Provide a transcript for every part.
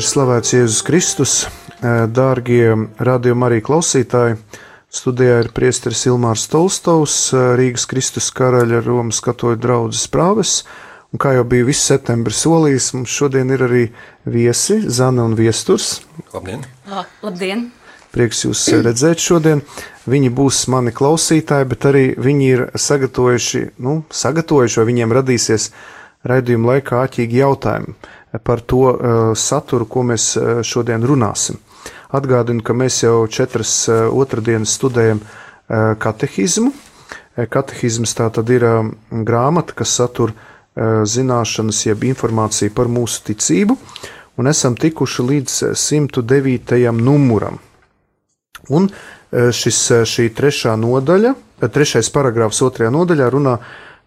Lai ir slavēts Jēzus Kristus, dārgie radījuma arī klausītāji. Studijā ir priesteris Ilmārs Tolstovs, Rīgas Kristus karaļa Romas katoļu draudzes prāves, un kā jau bija viss septembris solījis, mums šodien ir arī viesi Zana un Viesturs. Labdien! La, labdien! Prieks jūs redzēt šodien. Viņi būs mani klausītāji, bet arī viņi ir sagatavojuši, nu, sagatavojuši, vai viņiem radīsies raidījuma laikā āķīgi jautājumi par to uh, saturu, ko mēs uh, šodien runāsim. Atgādinu, ka mēs jau četras uh, otrdienas studējam katehizmu. Katehizms tā tad ir grāmata, kas satur zināšanas, jeb informāciju par mūsu ticību, un esam tikuši līdz 109. numuram. Un šis, šī trešā nodaļa, trešais paragrāfs otrajā nodaļā runā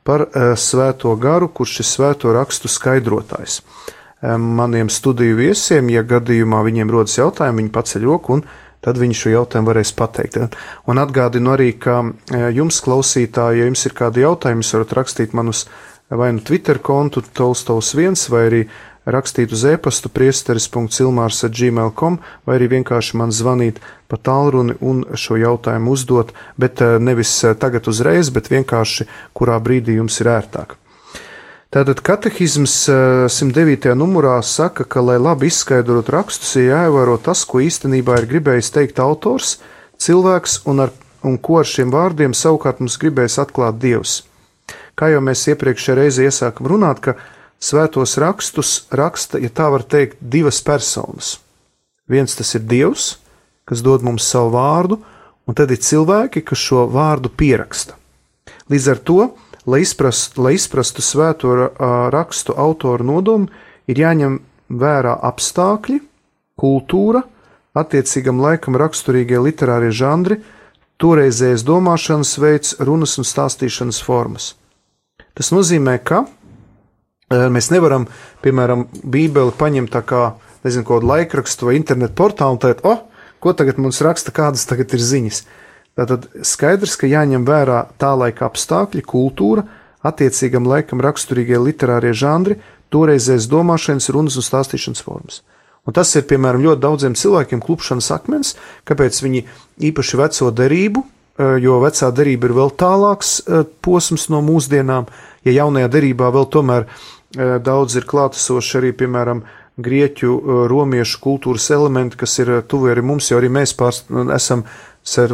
par svēto garu, kurš ir svēto rakstu skaidrotājs maniem studiju viesiem, ja gadījumā viņiem rodas jautājumi, viņi paceļ roku un tad viņi šo jautājumu varēs pateikt. Un atgādinu arī, ka e, jums, klausītāji, ja jums ir kādi jautājumi, jūs varat rakstīt man uz vai nu Twitter kontu Tolstovs 1 vai arī rakstīt uz e-pastu priesteris.cilmārs at gmail.com vai arī vienkārši man zvanīt pa tālruni un šo jautājumu uzdot, bet e, nevis e, tagad uzreiz, bet vienkārši kurā brīdī jums ir ērtāk. Tātad katehisms 109. Eh, numurā saka, ka, lai labi izskaidrotu rakstus, ir jāievēro tas, ko īstenībā ir gribējis teikt autors, cilvēks, un, ar, un ko ar šiem vārdiem savukārt mums gribējis atklāt Dievs. Kā jau mēs iepriekšējā reizē iesākam runāt, ka svētos rakstus raksta, ja tā var teikt, divas personas. Viens tas ir Dievs, kas dod mums savu vārdu, un tad ir cilvēki, kas šo vārdu pieraksta. Līdz ar to Lai izprastu, lai izprastu svēto rakstu autoru nodomu, ir jāņem vērā apstākļi, kultūra, attiecīgam laikam raksturīgie literārie žanri, toreizējais domāšanas veids, runas un stāstīšanas formas. Tas nozīmē, ka mēs nevaram, piemēram, Bībeli paņemt tā kā, nezinu, kādu laikrakstu vai internetu portālu un teikt, oh, ko tagad mums raksta, kādas tagad ir ziņas. Tātad skaidrs, ka jāņem vērā tā laika apstākļi, kultūra, attiecīgam laikam raksturīgie literārie žanri, toreizējais domāšanas, runas un stāstīšanas formas. Un tas ir piemēram ļoti daudziem cilvēkiem klupšanas akmens, kāpēc viņi īpaši veco derību, eh, jo vecā derība ir vēl tālāks eh, posms no mūsdienām, ja jaunajā derībā vēl tomēr eh, daudz ir klātesoši arī, piemēram, grieķu, romiešu kultūras elementi, kas ir tuvi arī mums, jo arī mēs pārst, esam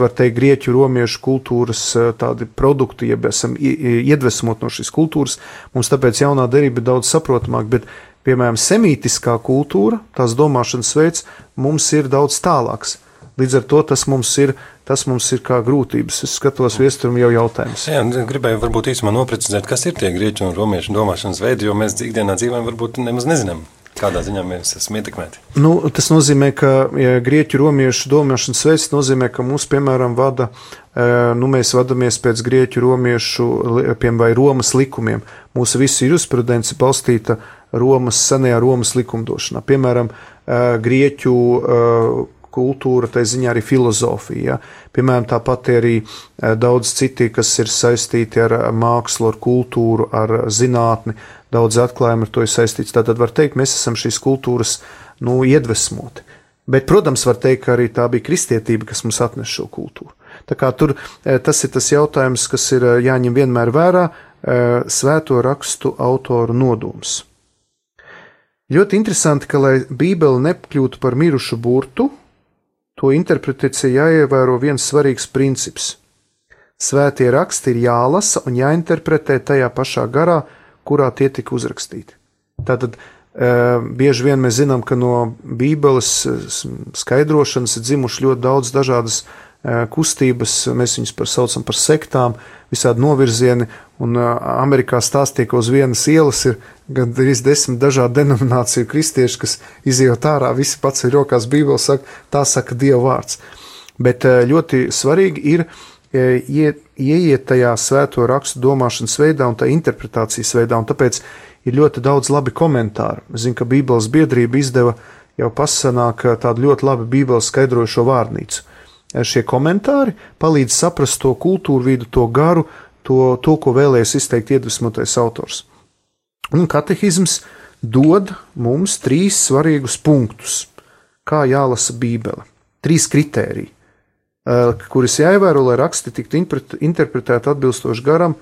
var teikt, grieķu, romiešu kultūras tādi produkti, jeb esam iedvesmot no šīs kultūras. Mums tāpēc jaunā derība ir daudz saprotamāk, bet, piemēram, semītiskā kultūra, tās domāšanas veids mums ir daudz tālāks. Līdz ar to tas mums ir, tas mums ir kā grūtības. Es skatos, viesturim jau jautājums. Jā, gribēju varbūt īsumā noprecizēt, kas ir tie grieķu un romiešu domāšanas veidi, jo mēs ikdienā dzīvojam varbūt nemaz nezinām. Kādā ziņā mēs esam ietekmēti? Nu, tas nozīmē, ka ja grieķu romiešu domāšanas veids nozīmē, ka mūs, piemēram, vada, e, nu, mēs vadāmies pēc grieķu romiešu, piemēram, vai Romas likumiem. Mūsu visa jurisprudence balstīta Romas, senajā Romas likumdošanā. Piemēram, e, grieķu e, kultūra, tā ziņā arī filozofija. Ja? Piemēram, tāpat arī daudz citi, kas ir saistīti ar mākslu, ar kultūru, ar zinātni, daudz atklājumu ar to ir saistīts. Tātad var teikt, mēs esam šīs kultūras nu, iedvesmoti. Bet, protams, var teikt, ka arī tā bija kristietība, kas mums atnesa šo kultūru. Tā kā tur eh, tas ir tas jautājums, kas ir eh, jāņem vienmēr vērā eh, svēto rakstu autoru nodoms. Ļoti interesanti, ka, lai Bībele nekļūtu par mirušu burtu, to interpretācijai jāievēro viens svarīgs princips. Svētie raksti ir jālasa un jāinterpretē tajā pašā garā, kurā tie tika uzrakstīti. Tātad uh, bieži vien mēs zinām, ka no Bībeles skaidrošanas ir dzimuši ļoti daudz dažādas uh, kustības, mēs viņus par saucam par sektām, visādi novirzieni, un Amerikā stāstīja, ka uz vienas ielas ir gandrīz desmit dažādu denomināciju kristieši, kas izjūt ārā, visi pats ir rokās Bībeli, saka, tā saka Dieva vārds. Bet ļoti svarīgi ir iet ieiet tajā svēto rakstu domāšanas veidā un tā interpretācijas veidā, un tāpēc ir ļoti daudz labi komentāru. Es zinu, ka Bībeles biedrība izdeva jau pasanāk tādu ļoti labi Bībeles skaidrojušo vārnīcu. Šie komentāri palīdz saprast to kultūru vidu, to garu, to, to ko vēlējas izteikt iedvesmotais autors. Un katehisms dod mums trīs svarīgus punktus, kā jālasa Bībele. Trīs kritēriji, kuras jāievēro, lai raksti tiktu interpretēti atbilstoši garam,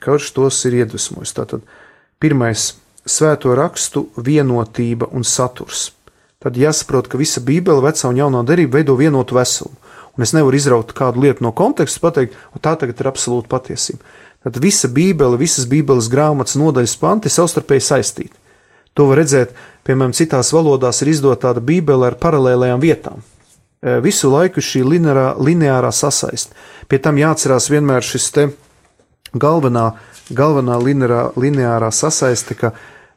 kurš tos ir iedvesmojis. Tātad pirmais - svēto rakstu vienotība un saturs. Tad jāsaprot, ka visa Bībele, vecā un jaunā derība veido vienotu veselumu. Un es nevaru izraut kādu lietu no konteksta, pateikt, tā tagad ir absolūta patiesība. Tad visa Bībele, visas Bībeles grāmatas nodaļas panti savstarpēji saistīti. To var redzēt, piemēram, citās valodās ir izdota tāda Bībele ar paralēlējām vietām. E, visu laiku šī lineārā, lineārā sasaiste. Pie tam jāatcerās vienmēr šis te galvenā, galvenā lineārā, lineārā sasaiste, ka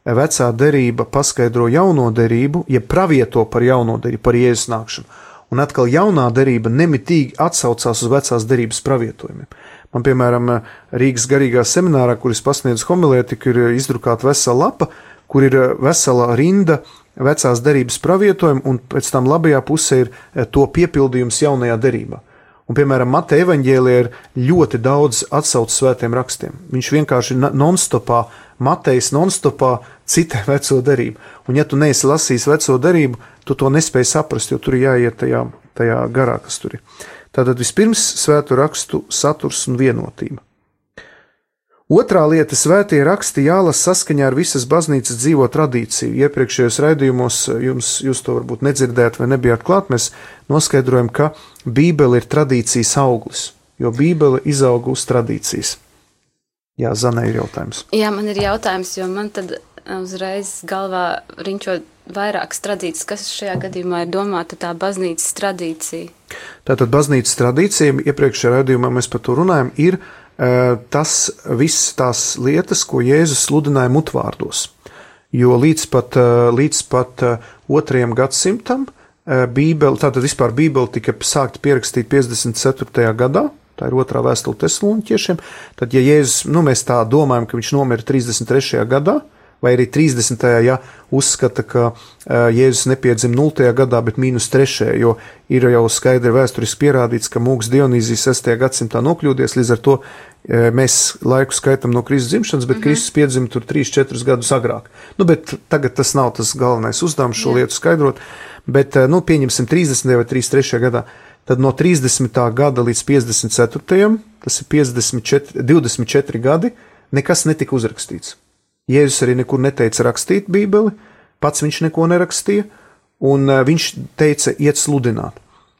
vecā derība paskaidro jauno derību, jeb pravieto par jauno derību, par jēzus nākšanu. Un atkal jaunā derība nemitīgi atsaucās uz vecās derības pravietojumiem. Man, piemēram, Rīgas garīgā seminārā, kur es pasniedzu homilētiku, ir izdrukāta vesela lapa, kur ir vesela rinda vecās derības pravietojumu, un pēc tam labajā pusē ir eh, to piepildījums jaunajā derībā. Un, piemēram, Mateja evaņģēlē ir ļoti daudz atsaucu svētiem rakstiem. Viņš vienkārši nonstopā, Matejas nonstopā citē veco derību. Un, ja tu neesi lasījis veco derību, tu to nespēji saprast, jo tur jāiet tajā, tajā garā, kas tur ir. Tātad vispirms svēto rakstu saturs un vienotība. Otrā lieta - svētie raksti jālasa saskaņā ar visas baznīcas dzīvo tradīciju. Iepriekšējos raidījumos jums, jūs to varbūt nedzirdējāt vai nebijāt klāt, mēs noskaidrojam, ka Bībele ir tradīcijas auglis, jo Bībele izauga uz tradīcijas. Jā, Zana ir jautājums. Jā, man ir jautājums, jo man tad uzreiz galvā riņķo vairākas tradīcijas, kas šajā gadījumā ir domāta tā baznīcas tradīcija. Tātad baznīcas tradīcija, iepriekšējā raidījumā mēs par to runājam, ir uh, tas viss tās lietas, ko Jēzus sludināja mutvārdos. Jo līdz pat, līdz pat otrajam gadsimtam Bībele, tātad vispār Bībele tika sākta pierakstīt 54. gadā, tā ir otrā vēstule tesloniķiešiem, tad, ja Jēzus, nu mēs tā domājam, ka viņš nomira 33. gadā, vai arī 30. ja uzskata, ka Jēzus nepiedzima 0. gadā, bet mīnus 3. jo ir jau skaidri vēsturiski pierādīts, ka mūks Dionīzijas 6. gadsimtā nokļūdies, līdz ar to mēs laiku skaitām no Kristus dzimšanas, bet mm -hmm. Kristus piedzima tur 3-4 gadus agrāk. Nu, bet tagad tas nav tas galvenais uzdevums šo Jā. lietu skaidrot, bet, nu, pieņemsim 30. vai 33. gadā. Tad no 30. gada līdz 54. tas ir 54, 24 gadi, nekas netika uzrakstīts. Jēzus arī nekur neteica rakstīt Bībeli, pats viņš neko nerakstīja, un viņš teica iet sludināt.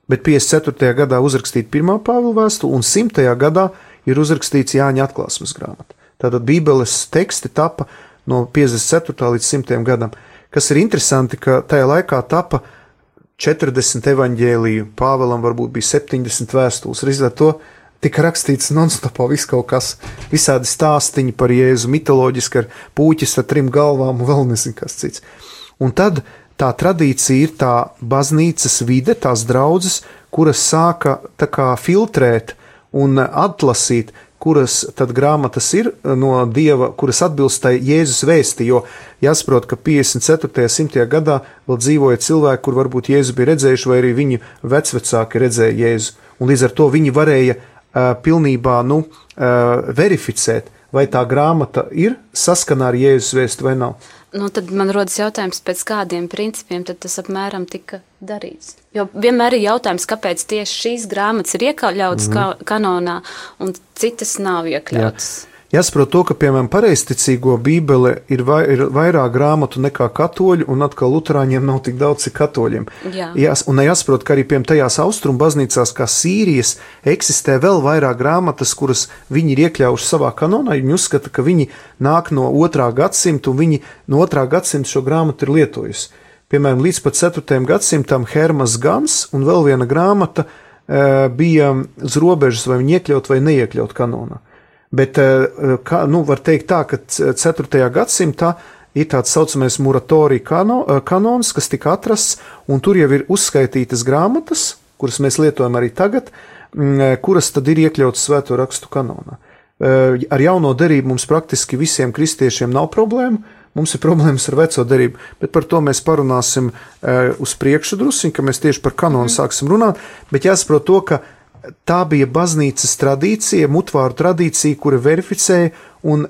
Bet 54. gadā uzrakstīta pirmā Pāvila vēstule, un 100. gadā ir uzrakstīts Jāņa atklāsmes grāmata. Tātad Bībeles teksti tapa no 54. līdz 100. gadam. Kas ir interesanti, ka tajā laikā tapa 40 evaņģēliju, Pāvēlam varbūt bija 70 vēstules, līdz ar to tika rakstīts non-stopā viss kaut kas, visādi stāstiņi par Jēzu, mitoloģiski ar puķis ar trim galvām un vēl nezinu kas cits. Un tad tā tradīcija ir tā baznīcas vide, tās draudzes, kuras sāka tā kā filtrēt un atlasīt, kuras tad grāmatas ir no dieva, kuras atbilst tai Jēzus vēsti, jo jāsaprot, ka 54. simtajā gadā vēl dzīvoja cilvēki, kur varbūt Jēzu bija redzējuši, vai arī viņu vecvecāki redzēja Jēzu, un līdz ar to viņi varēja pilnībā nu, verificēt, vai tā grāmata ir saskanā ar Jēzus vēstu vai nav. Nu, tad man rodas jautājums, pēc kādiem principiem tas apmēram tika darīts. Jo vienmēr ir jautājums, kāpēc tieši šīs grāmatas ir iekļautas mm -hmm. kanonā un citas nav iekļautas. Jā. Jāsaprot to, ka, piemēram, pareizticīgo bībele ir, vai, ir vairāk grāmatu nekā katoļu, un atkal luterāņiem nav tik daudz, cik katoļiem. Jā. Jās, un jāsaprot, ka arī piemēram tajās austrumu baznīcās, kā Sīrijas, eksistē vēl vairāk grāmatas, kuras viņi ir iekļaujuši savā kanonā. Viņi uzskata, ka viņi nāk no otrā gadsimta, un viņi no otrā gadsimta šo grāmatu ir lietojusi. Piemēram, līdz pat 4. gadsimtam Hermas Gans un vēl viena grāmata e, bija uz robežas, vai viņi iekļaut vai neiekļaut kanonā. Bet, eh, kā, nu, var teikt tā, ka 4. gadsimtā ir tāds saucamais moratorija kano, eh, kanons, kas tika atrasts, un tur jau ir uzskaitītas grāmatas, kuras mēs lietojam arī tagad, mm, eh, kuras tad ir iekļautas svēto rakstu kanonā. Ar jauno derību mums praktiski visiem kristiešiem nav problēmu, mums ir problēmas ar veco derību, bet par to mēs parunāsim uz priekšu drusku, ka mēs tieši par kanonu mm. sāksim runāt, bet jāsaprot to, ka tā bija baznīcas tradīcija, mutvāru tradīcija, kura verificēja un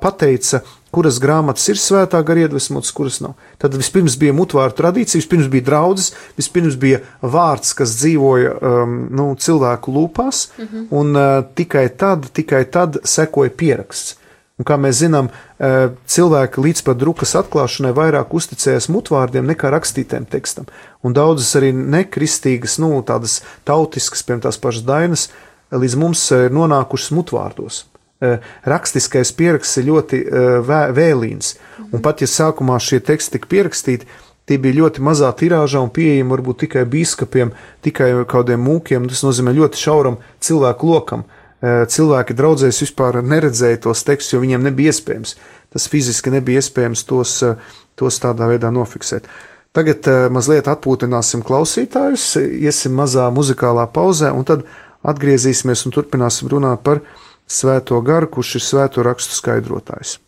pateica, kuras grāmatas ir svētā gara iedvesmotas, kuras nav. Tad vispirms bija mutvāru tradīcija, vispirms bija draudzes, vispirms bija vārds, kas dzīvoja um, nu, cilvēku lūpās, mm -hmm. un uh, tikai tad, tikai tad sekoja pieraksts. Un kā mēs zinām, uh, cilvēki līdz pat drukas atklāšanai vairāk uzticējās mutvārdiem nekā rakstītiem tekstam. Un daudzas arī nekristīgas, nu, tādas tautiskas, piemēram, tās pašas dainas, līdz mums ir nonākušas mutvārdos. Eh, rakstiskais pieraksts ir ļoti vēlīns. Un pat ja sākumā šie teksti tika pierakstīti, tie bija ļoti mazā tirāžā un pieejami varbūt tikai biskupiem, tikai kādiem mūkiem. Tas nozīmē ļoti šauram cilvēku lokam. Eh, cilvēki draudzēs vispār neredzēja tos tekstus, jo viņiem nebija iespējams. Tas fiziski nebija iespējams tos, tos tādā veidā nofiksēt. Tagad mazliet atpūtināsim klausītājus, iesim mazā muzikālā pauzē, un tad atgriezīsimies un turpināsim runāt par svēto garu, kurš ir svēto rakstu skaidrotājs.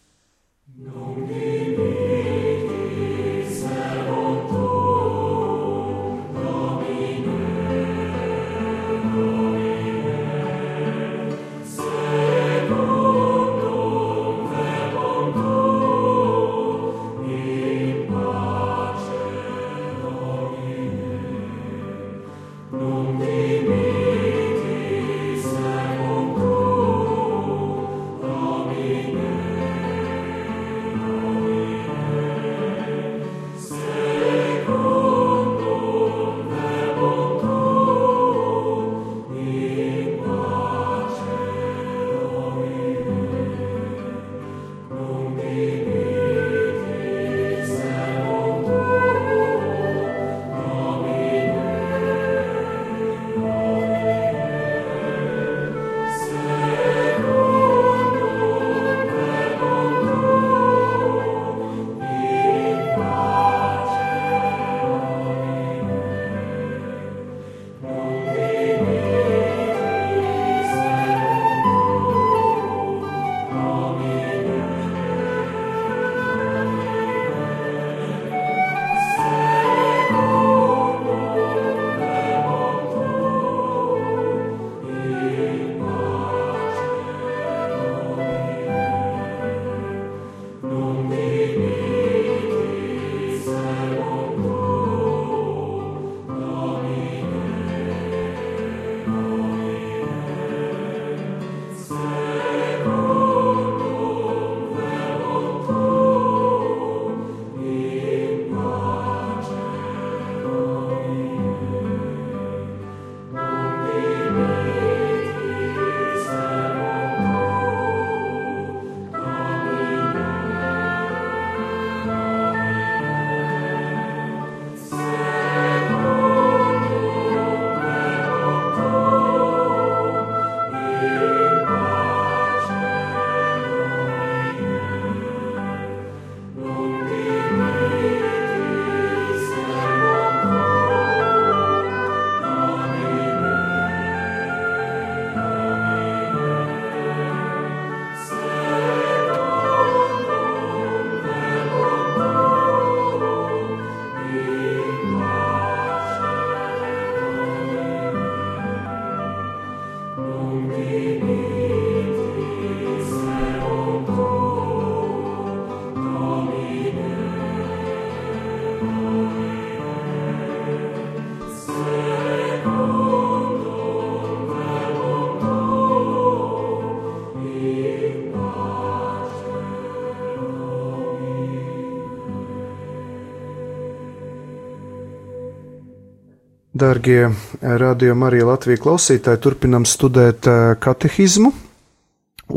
Dārgie radio Marija Latvija klausītāji, turpinam studēt eh, katehizmu,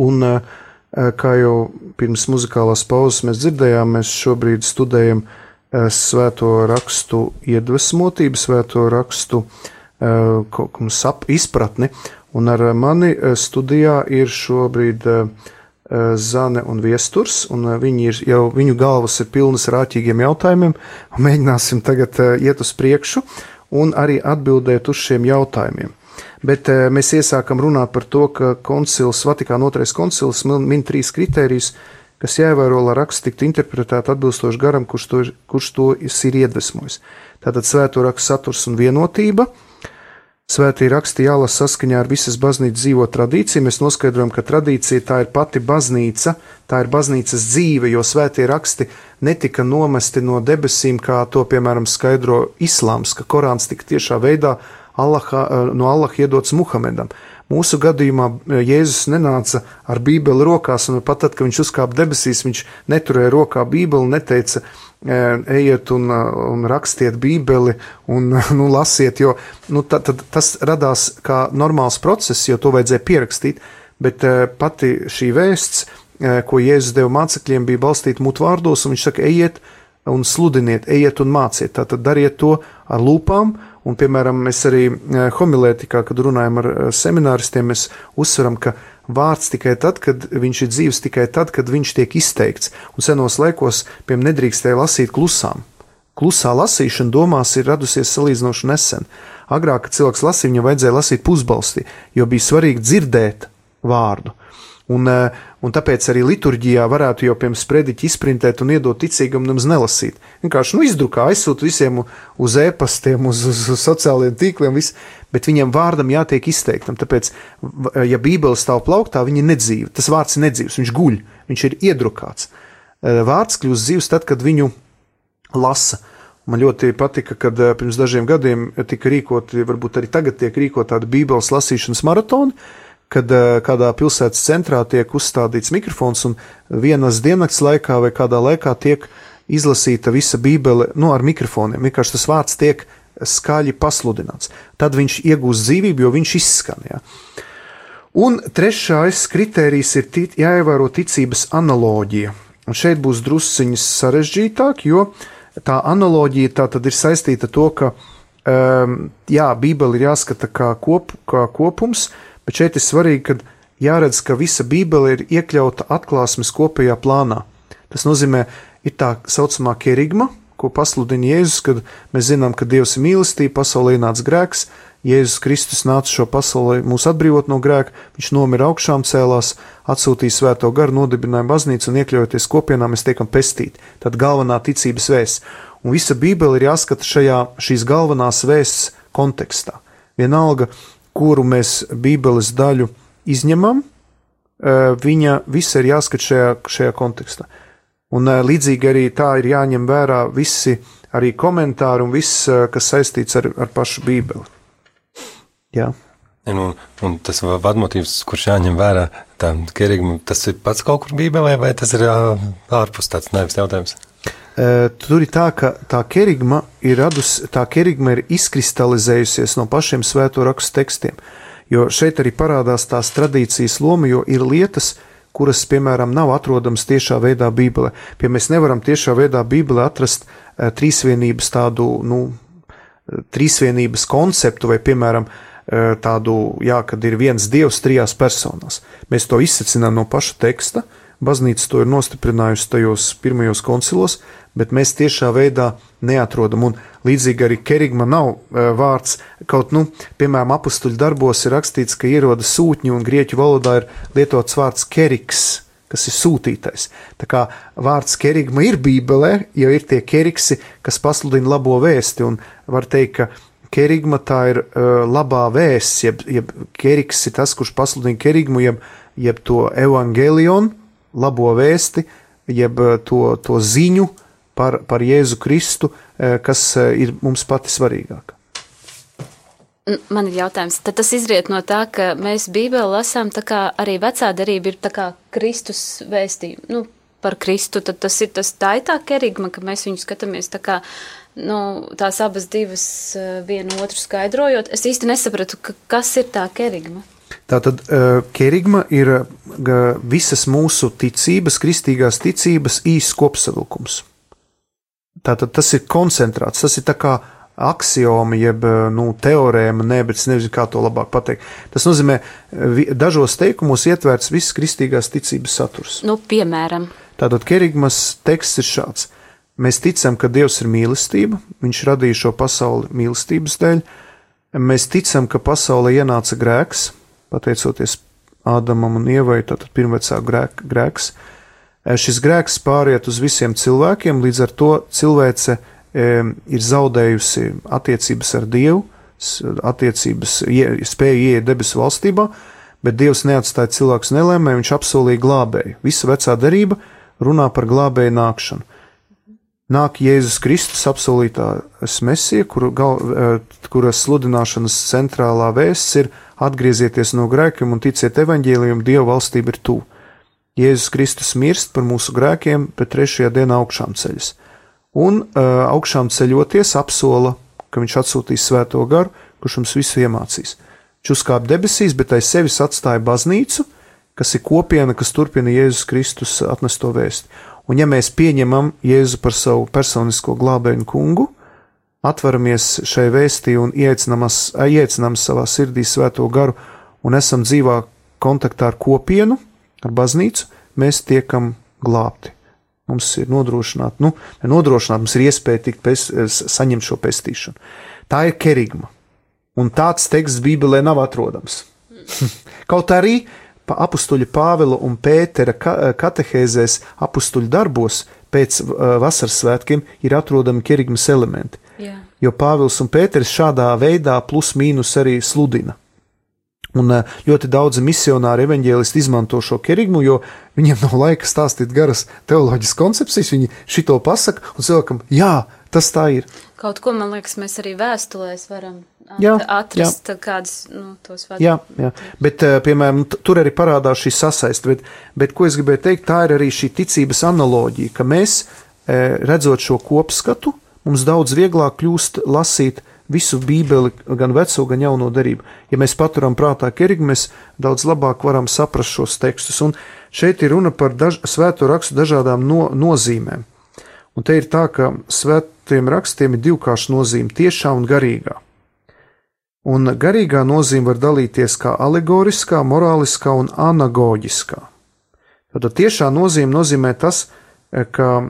un eh, kā jau pirms muzikālās pauzes mēs dzirdējām, mēs šobrīd studējam eh, svēto rakstu iedvesmotību, svēto rakstu sap, izpratni, un ar mani studijā ir šobrīd Zane un Viesturs, un viņi ir jau, viņu galvas ir pilnas rāķīgiem jautājumiem, mēģināsim tagad iet uz priekšu un arī atbildēt uz šiem jautājumiem. Bet e, mēs iesākam runāt par to, ka koncils, Vatikāna otrais koncils min trīs kritērijus, kas jāievēro, lai raksts tiktu interpretēts atbilstoši garam, kurš to, kurš to ir iedvesmojis. Tātad svēto rakstu saturs un vienotība, Svētī raksti jālasa saskaņā ar visas baznīcas dzīvo tradīciju. Mēs noskaidrojam, ka tradīcija tā ir pati baznīca, tā ir baznīcas dzīve, jo svētie raksti netika nomesti no debesīm, kā to, piemēram, skaidro islāms, ka Korāns tika tiešā veidā Allaha, no Allaha iedots Muhamedam. Mūsu gadījumā Jēzus nenāca ar bībeli rokās, un pat tad, kad viņš uzkāpa debesīs, viņš neturēja rokā bībeli, neteica, ejiet un, un rakstiet Bībeli un nu, lasiet, jo nu, tad, tad tas radās kā normāls process, jo to vajadzēja pierakstīt. Bet pati šī vēsts, ko Jēzus deva mācekļiem, bija balstīta mutvārdos, un viņš saka, ejiet un sludiniet, ejiet un māciet. Tātad dariet to ar lūpām, un, piemēram, mēs arī homilētikā, kad runājam ar semināristiem, mēs uzsveram, ka vārds tikai tad, kad viņš ir dzīves, tikai tad, kad viņš tiek izteikts. Un senos laikos, piemēram, nedrīkstēja lasīt klusām. Klusā lasīšana domās ir radusies salīdzinoši nesen. Agrāk, kad cilvēks lasīja, viņam vajadzēja lasīt pusbalstī, jo bija svarīgi dzirdēt vārdu. Un, eh, un tāpēc arī liturģijā varētu jau pirms sprediķa izprintēt un iedot ticīgam nemaz nelasīt. Vienkārši nu, izdrukā aizsūt visiem uz e-pastiem, uz, uz, uz sociālajiem tīkliem, viss, bet viņam vārdam jātiek izteiktam. Tāpēc, ja Bībele stāv plauktā, viņa ir nedzīva. Tas vārds ir nedzīvs, viņš guļ, viņš ir iedrukāts. Eh, vārds kļūst dzīves tad, kad viņu lasa. Man ļoti patika, kad eh, pirms dažiem gadiem tika rīkoti, varbūt arī tagad tiek rīkot tādi Bībeles lasīšanas maratoni, kad eh, kādā pilsētas centrā tiek uzstādīts mikrofons un vienas diennakts laikā vai kādā laikā tiek izlasīta visa Bībele nu, ar mikrofoniem. Vienkārši tas vārds tiek skaļi pasludināts. Tad viņš iegūst dzīvību, jo viņš izskan. Ja. Un trešais kriterijs ir tic, jāievēro ticības analoģija. Un šeit būs drusciņš sarežģītāk, jo tā analoģija tā ir saistīta ar to, ka um, jā, Bībele ir jāskata kā, kop, kā kopums, uh, bet šeit ir svarīgi, ka jāredz, ka visa Bībele ir iekļauta atklāsmes kopējā plānā. Tas nozīmē, ir tā saucamā kerigma, ko pasludina Jēzus, kad mēs zinām, ka Dievs ir mīlestība, pasaulē ienāca grēks, Jēzus Kristus nāca šo pasauli mūs atbrīvot no grēka, viņš nomira augšām cēlās, atsūtīja svēto garu, nodibināja baznīcu un iekļaujoties kopienā mēs tiekam pestīti. Tad galvenā ticības vēsts. Un visa Bībele ir jāskata šajā šīs galvenās vēsts kontekstā. Vienalga, kuru mēs Bībeles daļu izņemam, viņa visa ir jāskat šajā, šajā kontekstā. Un līdzīgi arī tā ir jāņem vērā visi arī komentāri un viss, kas saistīts ar, ar pašu Bībeli. Jā. Un, un tas vadmotīvs, kurš jāņem vērā, tā, kerigma, tas ir pats kaut kur Bībelē, vai tas ir ārpus tāds nevis jautājums? Tur ir tā, ka tā kerigma ir radusi, tā kerigma ir izkristalizējusies no pašiem svēto rakstu tekstiem. Jo šeit arī parādās tās tradīcijas loma, jo ir lietas, kuras, piemēram, nav atrodamas tiešā veidā Bībelē. Piemēram, mēs nevaram tiešā veidā Bībelē atrast uh, trīsvienības tādu, nu, trīsvienības konceptu vai, piemēram, uh, tādu, jā, kad ir viens dievs trijās personās. Mēs to izsacinām no paša teksta, baznīca to ir nostiprinājusi tajos pirmajos koncilos, bet mēs tiešā veidā neatrodam. Un līdzīgi arī kerigma nav uh, vārds, kaut, nu, piemēram, apstuļu darbos ir rakstīts, ka ierodas sūtņi, un grieķu valodā ir lietots vārds keriks, kas ir sūtītais. Tā kā vārds kerigma ir bībelē, jo ir tie keriksi, kas pasludina labo vēsti, un var teikt, ka kerigma tā ir uh, labā vēsts, jeb, jeb keriks ir tas, kurš pasludina kerigmu, jeb, jeb to evangelionu, labo vēsti, jeb to, to ziņu, par, par Jēzu Kristu, eh, kas eh, ir mums pati svarīgāka. Man ir jautājums, tad tas izriet no tā, ka mēs Bībeli lasām tā kā arī vecā darība ir tā kā Kristus vēstījuma, nu, par Kristu, tad tas ir tas tā ir tā kerigma, ka mēs viņu skatāmies tā kā, nu, tās abas divas eh, vienu otru skaidrojot. Es īsti nesapratu, ka, kas ir tā kerigma. Tātad kerigma ir visas mūsu ticības, kristīgās ticības īsts kopsavilkums. Tātad tas ir koncentrēts, tas ir tā kā axiomi, jeb nu, teorēma, ne, bet es nezinu, kā to labāk pateikt. Tas nozīmē, dažos teikumos ietverts viss kristīgās ticības saturs. Nu, piemēram, Tātad kerigmas teksts ir šāds. Mēs ticam, ka Dievs ir mīlestība, Viņš radīja šo pasauli mīlestības dēļ. Mēs ticam, ka pasaulē ienāca grēks, pateicoties Ādamam un Ievai, tātad pirmvecā grēk, grēks. Eh, šis grēks pāriet uz visiem cilvēkiem, līdz ar to cilvēce e, ir zaudējusi attiecības ar Dievu, attiecības, spēja ieiet debesu valstībā, bet Dievs neatstāja cilvēkus nelēmē, viņš apsolīja glābēju. Visa vecā derība runā par glābēju nākšanu. Nāk Jēzus Kristus apsolītās mesija, kuru, gal, kuras sludināšanas centrālā vēsts ir atgriezieties no grēkiem un ticiet evaņģēlījumam, Dieva valstība ir tuvu. Jēzus Kristus mirst par mūsu grēkiem, bet trešajā dienā augšām ceļas. Un uh, augšām ceļoties apsola, ka viņš atsūtīs svēto garu, kurš mums visu iemācīs. Viņš uzkāpa debesīs, bet aiz sevis atstāja baznīcu, kas ir kopiena, kas turpina Jēzus Kristus atnesto vēstu. Un ja mēs pieņemam Jēzu par savu personisko glābēju kungu, atveramies šai vēstī un iecinām savā sirdī svēto garu un esam dzīvā kontaktā ar kopienu, ar baznīcu, mēs tiekam glābti. Mums ir nodrošināta, nu, nodrošināt, mums ir iespēja tikt pēc, saņemt šo pestīšanu. Tā ir kerigma. Un tāds teksts Bībelē nav atrodams. Kaut arī apstuļa Pāvila un Pētera katehēzēs, apstuļu darbos pēc vasaras svētkiem ir atrodami kerigmas elementi. Jā. Jo Pāvils un Pēters šādā veidā plus mīnus arī sludina. Un eh, ļoti daudzi misionāri evaņģēlisti izmanto šo kerigmu, jo viņiem nav laika stāstīt garas teoloģiskas koncepcijas. Viņi šito pasaka un cilvēkam, jā, tas tā ir. Kaut ko, man liekas, mēs arī vēstulēs varam jā, atrast jā. kādas nu, tos vārdus. Jā, jā, bet, eh, piemēram, tur arī parādās šī sasaiste, bet, bet, ko es gribēju teikt, tā ir arī šī ticības analoģija, ka mēs, eh, redzot šo kopskatu, mums daudz vieglāk kļūst lasīt visu Bībeli, gan veco, gan jauno derību. Ja mēs paturam prātā kerigi, mēs daudz labāk varam saprast šos tekstus. Un šeit ir runa par daž, svēto rakstu dažādām no, nozīmēm. Un te ir tā, ka svētiem rakstiem ir divkārša nozīme - tiešā un garīgā. Un garīgā nozīme var dalīties kā alegoriskā, morāliskā un anagoģiskā. Tad tiešā nozīme nozīmē tas, ka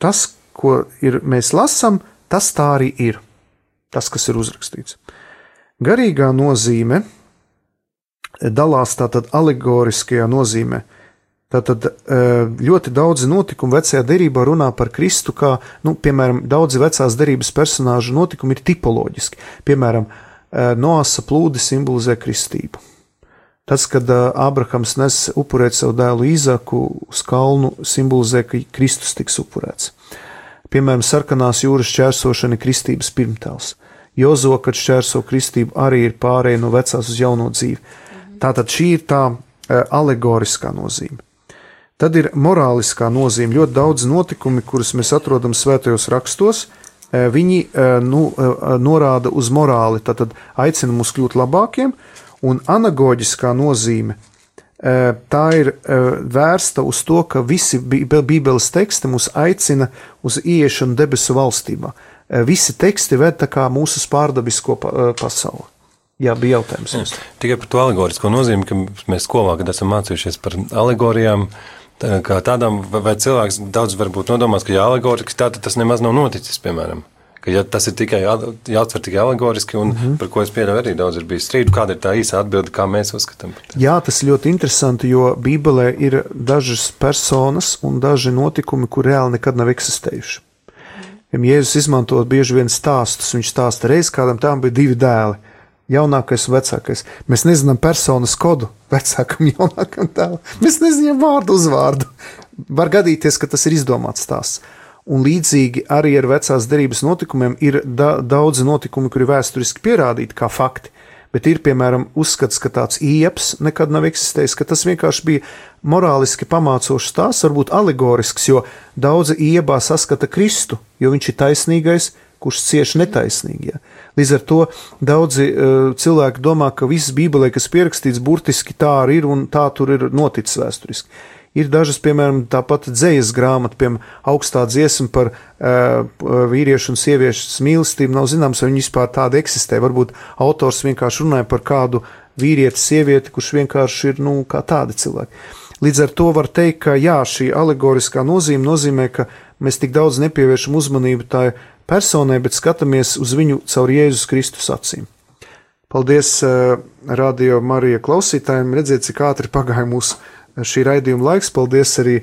tas, ko ir, mēs lasām, tas tā arī ir tas, kas ir uzrakstīts. Garīgā nozīme dalās tātad alegoriskajā nozīmē. Tātad e, ļoti daudzi notikumi vecajā derībā runā par Kristu, kā, nu, piemēram, daudzi vecās derības personāžu notikumi ir tipoloģiski. Piemēram, e, Noasa plūdi simbolizē kristību. Tas, kad e, Ābrahams nes upurēt savu dēlu Īzaku uz kalnu, simbolizē, ka Kristus tiks upurēts. Piemēram, sarkanās jūras čērsošana ir kristības pirmtēls. Jozo, kad šķērso kristību, arī ir pārēja no vecās uz jauno dzīvi. Tātad šī ir tā e, alegoriskā nozīme. Tad ir morāliskā nozīme. Ļoti daudz notikumi, kurus mēs atrodam svētajos rakstos, e, viņi e, nu, norāda uz morāli, tātad aicina mūs kļūt labākiem, un anagoģiskā nozīme tā ir vērsta uz to, ka visi Bībeles teksti mūs aicina uz ieiešanu debesu valstībā. Eh, visi teksti ved mūsu pārdabisko eh, pasauli. Jā, bija jautājums. Jums. Tikai par to alegorisko nozīmi, ka mēs skolā, kad esam mācījušies par alegorijām, kā tādām, vai cilvēks daudz varbūt nodomās, ka jā, alegoriski tā, tad tas nemaz nav noticis, piemēram. Ka, ja tas ir tikai jāatver tikai alegoriski, un mm -hmm. par ko es pieļauju, arī daudz ir bijis strīdu, kāda ir tā īsa atbilde, kā mēs uzskatām. Jā, tas ļoti interesanti, jo Bībelē ir dažas personas un daži notikumi, kur reāli nekad nav eksistējuši. Jēzus izmanto bieži vien stāstus. Viņš stāsta reiz, kādam tam bija divi dēli. Jaunākais un vecākais. Mēs nezinām personas kodu vecākam, jaunākam tēlam. Mēs nezinām vārdu uzvārdu. Var gadīties, ka tas ir izdomāts stāsts. Un līdzīgi arī ar vecās derības notikumiem ir da daudzi notikumi, kuri vēsturiski pierādīti kā fakti bet ir piemēram uzskats, ka tāds ieps nekad nav eksistējis, ka tas vienkārši bija morāliski pamācošs stāsts, varbūt alegorisks, jo daudzi iebā saskata Kristu, jo viņš ir taisnīgais, kurš cieš netaisnīgi. Ja. Līdz ar to daudzi uh, cilvēki domā, ka viss Bībelē, kas pierakstīts, burtiski tā arī ir un tā tur ir noticis vēsturiski. Ir dažas, piemēram, tāpat dzīslas grāmata, piemēram, augstā dziesma par uh, vīriešu un sieviešu mīlestību. Nav zināms, vai viņi vispār tāda eksistē. Varbūt autors vienkārši runāja par kādu vīrieti, sievieti, kurš vienkārši ir nu, tādi cilvēki. Līdz ar to var teikt, ka jā, šī alegoriskā nozīme nozīmē, ka mēs tik daudz nepievēršam uzmanību tai personai, bet skatāmies uz viņu caur Jēzus Kristus acīm. Paldies, uh, Radio Marija klausītājiem! Redziet, cik ātri pagāja mūsu šī raidījuma laiks. Paldies arī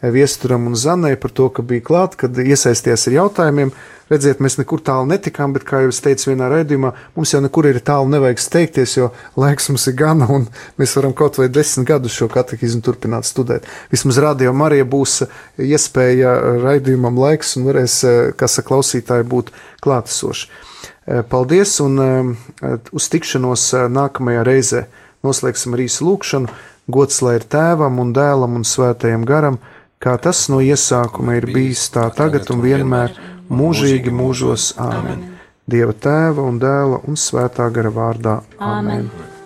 Viesturam un Zanai par to, ka bija klāt, kad iesaisties ar jautājumiem. Redziet, mēs nekur tālu netikām, bet, kā jau es teicu vienā raidījumā, mums jau nekur ir tālu nevajag steigties, jo laiks mums ir gana, un mēs varam kaut vai desmit gadus šo katehizmu turpināt studēt. Vismaz radio Marija būs iespēja raidījumam laiks un varēs, kā saka, klausītāji būt klātesoši. Paldies un uz tikšanos nākamajā reizē noslēgsim arī lūkšanu. Gods lai ir tēvam un dēlam un svētajam garam, kā tas no iesākuma ir bijis tā tagad un vienmēr mūžīgi mūžos. Āmen! Dieva tēva un dēla un svētā gara vārdā. Āmen! Āmen.